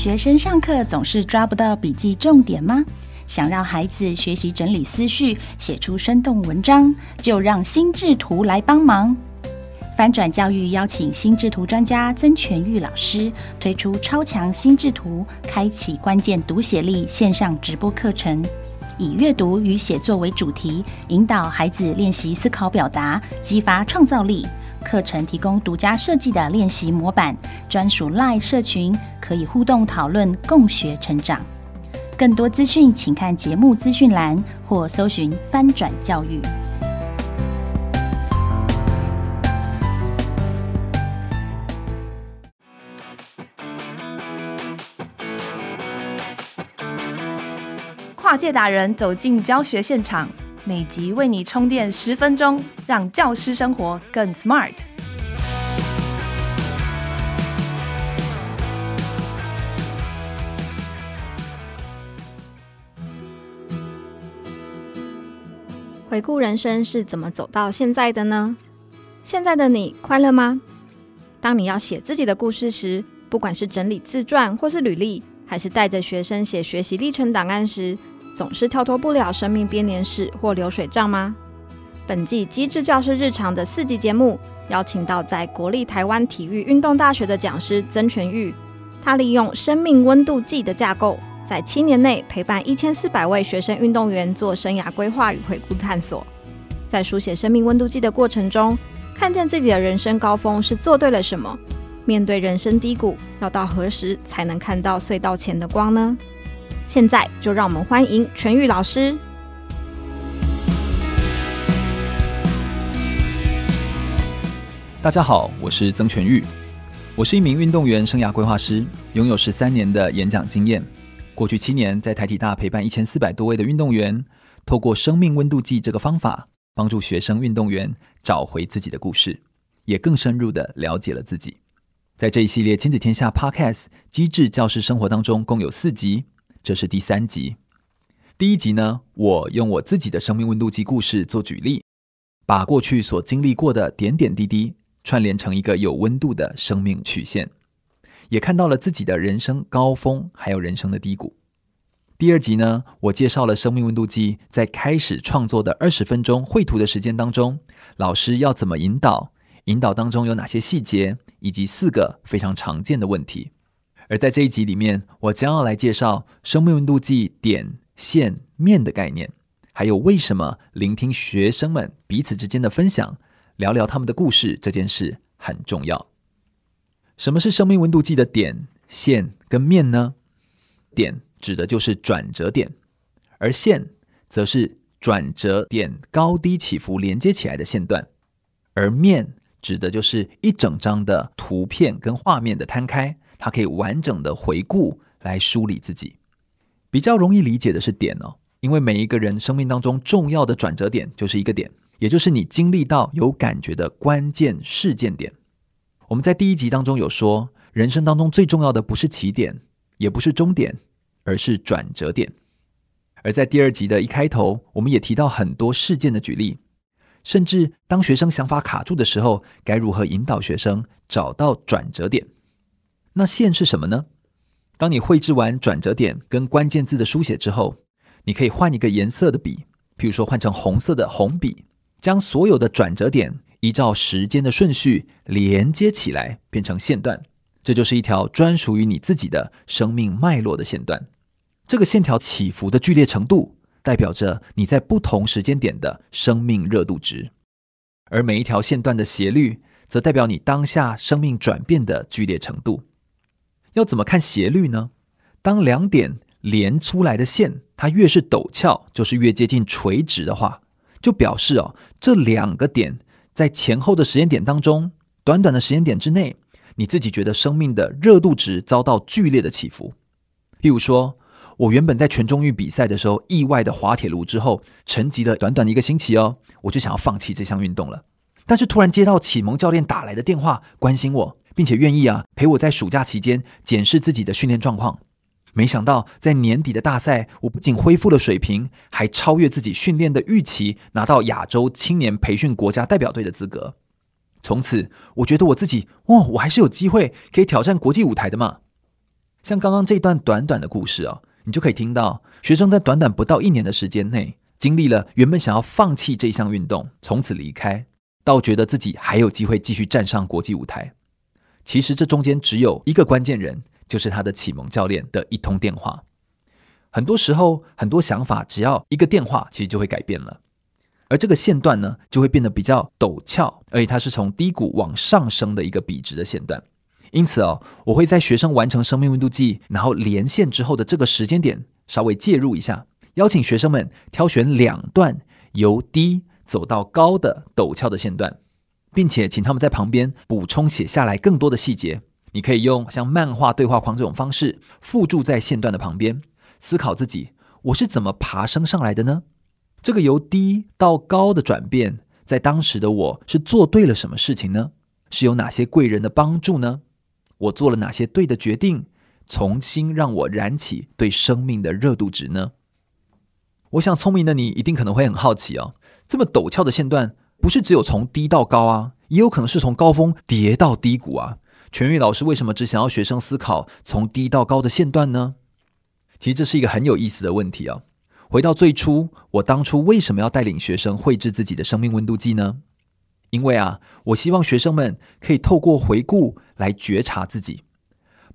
学生上课总是抓不到笔记重点吗？想让孩子学习整理思绪，写出生动文章，就让心智图来帮忙。翻转教育邀请心智图专家曾全玉老师推出超强心智图，开启关键读写力线上直播课程，以阅读与写作为主题，引导孩子练习思考表达，激发创造力。课程提供独家设计的练习模板，专属 LINE 社群，可以互动讨论，共学成长。更多资讯，请看节目资讯栏或搜寻“翻转教育”。跨界达人走进教学现场。每集为你充电十分钟，让教师生活更 smart。回顾人生是怎么走到现在的呢？现在的你快乐吗？当你要写自己的故事时，不管是整理自传或是履历，还是带着学生写学习历程档案时，总是跳脱不了生命编年史或流水账吗？本季机智教师日常的四集节目，邀请到在国立台湾体育运动大学的讲师曾全玉，他利用生命温度计的架构，在七年内陪伴一千四百位学生运动员做生涯规划与回顾探索，在书写生命温度计的过程中，看见自己的人生高峰是做对了什么，面对人生低谷，要到何时才能看到隧道前的光呢？现在就让我们欢迎全玉老师。大家好，我是曾全玉，我是一名运动员生涯规划师，拥有十三年的演讲经验。过去七年在台体大陪伴一千四百多位的运动员，透过生命温度计这个方法，帮助学生运动员找回自己的故事，也更深入的了解了自己。在这一系列亲子天下 Podcast 机智教师生活当中，共有四集。这是第三集，第一集呢，我用我自己的生命温度计故事做举例，把过去所经历过的点点滴滴串联成一个有温度的生命曲线，也看到了自己的人生高峰，还有人生的低谷。第二集呢，我介绍了生命温度计在开始创作的二十分钟绘图的时间当中，老师要怎么引导，引导当中有哪些细节，以及四个非常常见的问题。而在这一集里面，我将要来介绍生命温度计点、线、面的概念，还有为什么聆听学生们彼此之间的分享，聊聊他们的故事这件事很重要。什么是生命温度计的点、线跟面呢？点指的就是转折点，而线则是转折点高低起伏连接起来的线段，而面指的就是一整张的图片跟画面的摊开。它可以完整的回顾来梳理自己，比较容易理解的是点哦，因为每一个人生命当中重要的转折点就是一个点，也就是你经历到有感觉的关键事件点。我们在第一集当中有说，人生当中最重要的不是起点，也不是终点，而是转折点。而在第二集的一开头，我们也提到很多事件的举例，甚至当学生想法卡住的时候，该如何引导学生找到转折点。那线是什么呢？当你绘制完转折点跟关键字的书写之后，你可以换一个颜色的笔，譬如说换成红色的红笔，将所有的转折点依照时间的顺序连接起来，变成线段。这就是一条专属于你自己的生命脉络的线段。这个线条起伏的剧烈程度，代表着你在不同时间点的生命热度值，而每一条线段的斜率，则代表你当下生命转变的剧烈程度。要怎么看斜率呢？当两点连出来的线，它越是陡峭，就是越接近垂直的话，就表示哦，这两个点在前后的时间点当中，短短的时间点之内，你自己觉得生命的热度值遭到剧烈的起伏。譬如说，我原本在全中运比赛的时候，意外的滑铁卢之后，沉寂了短短的一个星期哦，我就想要放弃这项运动了。但是突然接到启蒙教练打来的电话，关心我。并且愿意啊陪我在暑假期间检视自己的训练状况。没想到在年底的大赛，我不仅恢复了水平，还超越自己训练的预期，拿到亚洲青年培训国家代表队的资格。从此，我觉得我自己，哦，我还是有机会可以挑战国际舞台的嘛。像刚刚这段短短的故事啊，你就可以听到学生在短短不到一年的时间内，经历了原本想要放弃这项运动，从此离开，到觉得自己还有机会继续站上国际舞台。其实这中间只有一个关键人，就是他的启蒙教练的一通电话。很多时候，很多想法只要一个电话，其实就会改变了。而这个线段呢，就会变得比较陡峭，而且它是从低谷往上升的一个笔直的线段。因此哦，我会在学生完成生命温度计，然后连线之后的这个时间点，稍微介入一下，邀请学生们挑选两段由低走到高的陡峭的线段。并且请他们在旁边补充写下来更多的细节。你可以用像漫画对话框这种方式附注在线段的旁边，思考自己我是怎么爬升上来的呢？这个由低到高的转变，在当时的我是做对了什么事情呢？是有哪些贵人的帮助呢？我做了哪些对的决定，重新让我燃起对生命的热度值呢？我想聪明的你一定可能会很好奇哦，这么陡峭的线段。不是只有从低到高啊，也有可能是从高峰跌到低谷啊。全玉老师为什么只想要学生思考从低到高的线段呢？其实这是一个很有意思的问题啊。回到最初，我当初为什么要带领学生绘制自己的生命温度计呢？因为啊，我希望学生们可以透过回顾来觉察自己，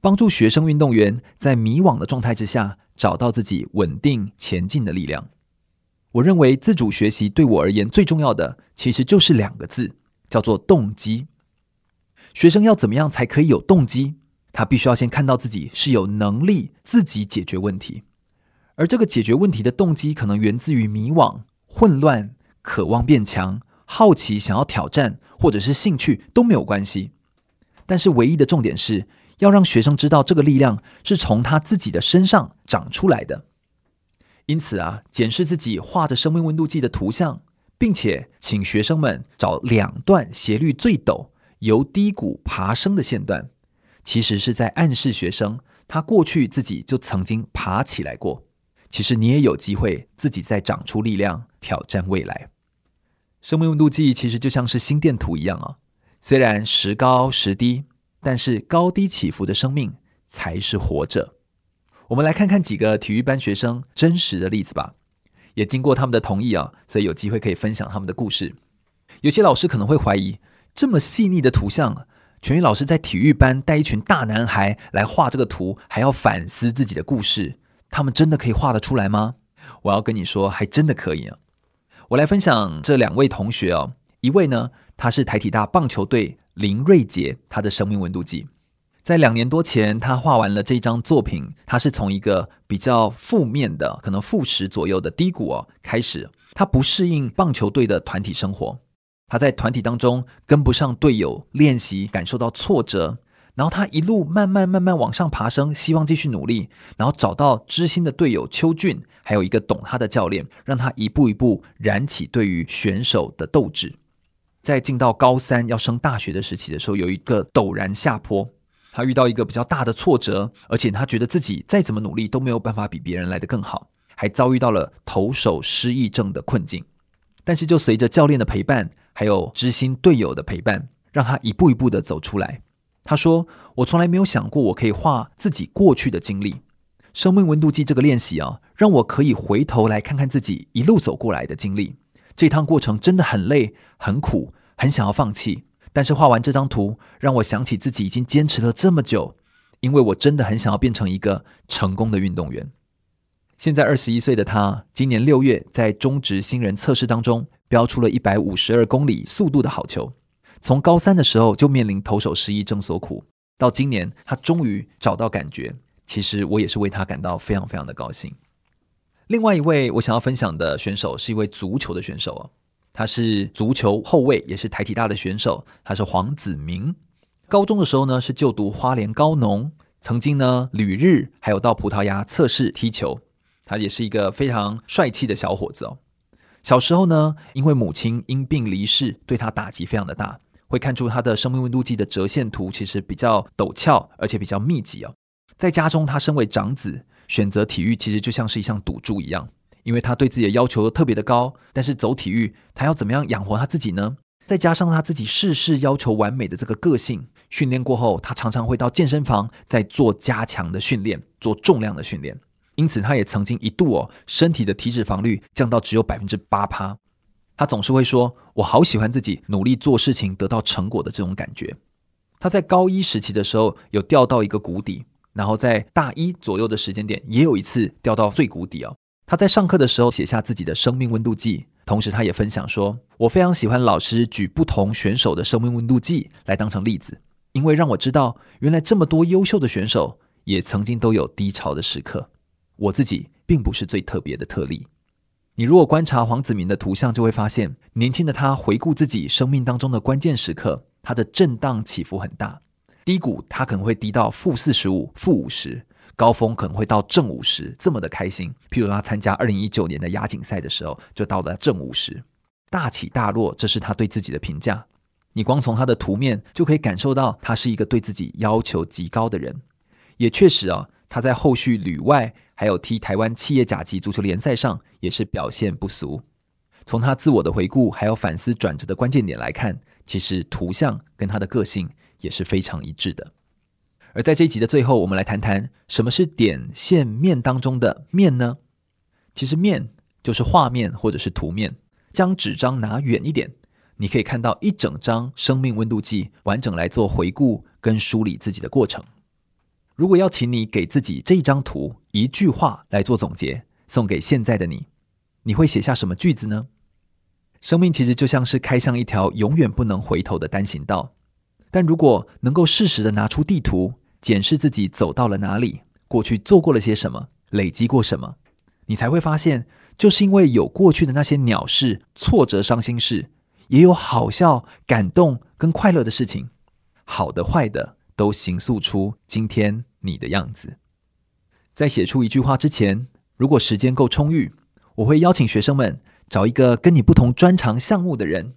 帮助学生运动员在迷惘的状态之下找到自己稳定前进的力量。我认为自主学习对我而言最重要的，其实就是两个字，叫做动机。学生要怎么样才可以有动机？他必须要先看到自己是有能力自己解决问题，而这个解决问题的动机可能源自于迷惘、混乱、渴望变强、好奇、想要挑战，或者是兴趣都没有关系。但是唯一的重点是要让学生知道，这个力量是从他自己的身上长出来的。因此啊，检视自己画着生命温度计的图像，并且请学生们找两段斜率最陡、由低谷爬升的线段，其实是在暗示学生，他过去自己就曾经爬起来过。其实你也有机会自己再长出力量，挑战未来。生命温度计其实就像是心电图一样啊，虽然时高时低，但是高低起伏的生命才是活着。我们来看看几个体育班学生真实的例子吧，也经过他们的同意啊，所以有机会可以分享他们的故事。有些老师可能会怀疑，这么细腻的图像，全宇老师在体育班带一群大男孩来画这个图，还要反思自己的故事，他们真的可以画得出来吗？我要跟你说，还真的可以啊。我来分享这两位同学哦，一位呢，他是台体大棒球队林瑞杰，他的生命温度计。在两年多前，他画完了这张作品。他是从一个比较负面的，可能负十左右的低谷哦开始。他不适应棒球队的团体生活，他在团体当中跟不上队友练习，感受到挫折。然后他一路慢慢慢慢往上爬升，希望继续努力。然后找到知心的队友邱俊，还有一个懂他的教练，让他一步一步燃起对于选手的斗志。在进到高三要升大学的时期的时候，有一个陡然下坡。他遇到一个比较大的挫折，而且他觉得自己再怎么努力都没有办法比别人来得更好，还遭遇到了投手失忆症的困境。但是就随着教练的陪伴，还有知心队友的陪伴，让他一步一步的走出来。他说：“我从来没有想过我可以画自己过去的经历。生命温度计这个练习啊，让我可以回头来看看自己一路走过来的经历。这趟过程真的很累、很苦，很想要放弃。”但是画完这张图，让我想起自己已经坚持了这么久，因为我真的很想要变成一个成功的运动员。现在二十一岁的他，今年六月在中职新人测试当中飙出了一百五十二公里速度的好球。从高三的时候就面临投手失忆症所苦，到今年他终于找到感觉。其实我也是为他感到非常非常的高兴。另外一位我想要分享的选手是一位足球的选手哦。他是足球后卫，也是台体大的选手。他是黄子明。高中的时候呢，是就读花莲高农，曾经呢旅日，还有到葡萄牙测试踢球。他也是一个非常帅气的小伙子哦。小时候呢，因为母亲因病离世，对他打击非常的大。会看出他的生命温度计的折线图其实比较陡峭，而且比较密集哦。在家中，他身为长子，选择体育其实就像是一项赌注一样。因为他对自己的要求特别的高，但是走体育，他要怎么样养活他自己呢？再加上他自己事事要求完美的这个个性，训练过后，他常常会到健身房再做加强的训练，做重量的训练。因此，他也曾经一度哦，身体的体脂肪率降到只有百分之八趴。他总是会说：“我好喜欢自己努力做事情得到成果的这种感觉。”他在高一时期的时候有掉到一个谷底，然后在大一左右的时间点也有一次掉到最谷底哦。他在上课的时候写下自己的生命温度计，同时他也分享说：“我非常喜欢老师举不同选手的生命温度计来当成例子。”因为让我知道，原来这么多优秀的选手也曾经都有低潮的时刻。我自己并不是最特别的特例。你如果观察黄子明的图像，就会发现，年轻的他回顾自己生命当中的关键时刻，他的震荡起伏很大。低谷他可能会低到负四十五、负五十，高峰可能会到正五十，这么的开心。譬如他参加二零一九年的亚锦赛的时候，就到了正五十，大起大落，这是他对自己的评价。你光从他的图面就可以感受到，他是一个对自己要求极高的人。也确实啊，他在后续旅外还有踢台湾企业甲级足球联赛上，也是表现不俗。从他自我的回顾还有反思转折的关键点来看，其实图像跟他的个性也是非常一致的。而在这一集的最后，我们来谈谈什么是点线面当中的面呢？其实面就是画面或者是图面，将纸张拿远一点。你可以看到一整张生命温度计，完整来做回顾跟梳理自己的过程。如果要请你给自己这一张图一句话来做总结，送给现在的你，你会写下什么句子呢？生命其实就像是开向一条永远不能回头的单行道，但如果能够适时的拿出地图，检视自己走到了哪里，过去做过了些什么，累积过什么，你才会发现，就是因为有过去的那些鸟事、挫折、伤心事。也有好笑、感动跟快乐的事情，好的、坏的都形塑出今天你的样子。在写出一句话之前，如果时间够充裕，我会邀请学生们找一个跟你不同专长项目的人，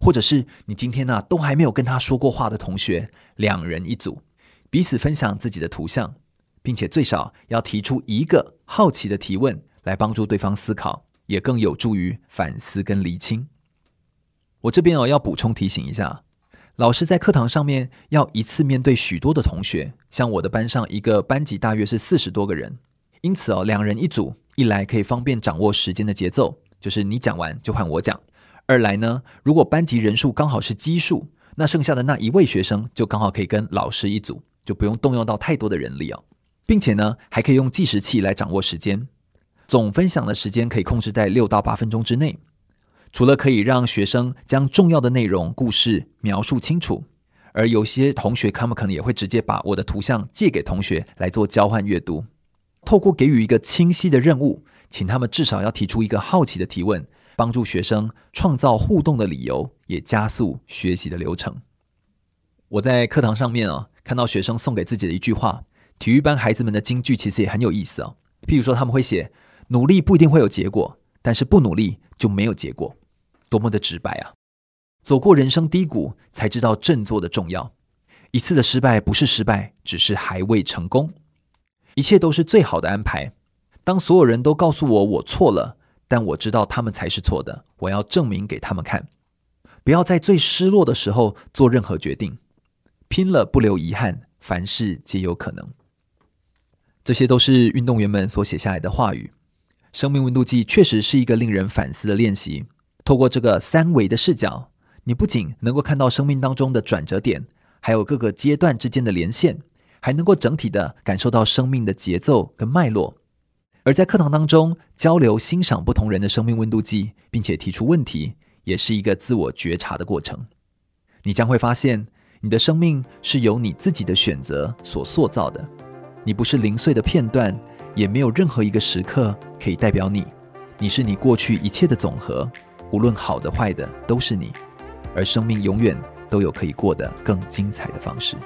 或者是你今天呢、啊、都还没有跟他说过话的同学，两人一组，彼此分享自己的图像，并且最少要提出一个好奇的提问，来帮助对方思考，也更有助于反思跟厘清。我这边哦要补充提醒一下，老师在课堂上面要一次面对许多的同学，像我的班上一个班级大约是四十多个人，因此哦两人一组，一来可以方便掌握时间的节奏，就是你讲完就换我讲；二来呢，如果班级人数刚好是奇数，那剩下的那一位学生就刚好可以跟老师一组，就不用动用到太多的人力哦，并且呢还可以用计时器来掌握时间，总分享的时间可以控制在六到八分钟之内。除了可以让学生将重要的内容、故事描述清楚，而有些同学他们可能也会直接把我的图像借给同学来做交换阅读。透过给予一个清晰的任务，请他们至少要提出一个好奇的提问，帮助学生创造互动的理由，也加速学习的流程。我在课堂上面啊，看到学生送给自己的一句话，体育班孩子们的金句其实也很有意思啊。譬如说，他们会写：“努力不一定会有结果，但是不努力就没有结果。”多么的直白啊！走过人生低谷，才知道振作的重要。一次的失败不是失败，只是还未成功。一切都是最好的安排。当所有人都告诉我我错了，但我知道他们才是错的。我要证明给他们看。不要在最失落的时候做任何决定。拼了不留遗憾，凡事皆有可能。这些都是运动员们所写下来的话语。生命温度计确实是一个令人反思的练习。透过这个三维的视角，你不仅能够看到生命当中的转折点，还有各个阶段之间的连线，还能够整体的感受到生命的节奏跟脉络。而在课堂当中交流欣赏不同人的生命温度计，并且提出问题，也是一个自我觉察的过程。你将会发现，你的生命是由你自己的选择所塑造的。你不是零碎的片段，也没有任何一个时刻可以代表你。你是你过去一切的总和。无论好的坏的，都是你，而生命永远都有可以过得更精彩的方式。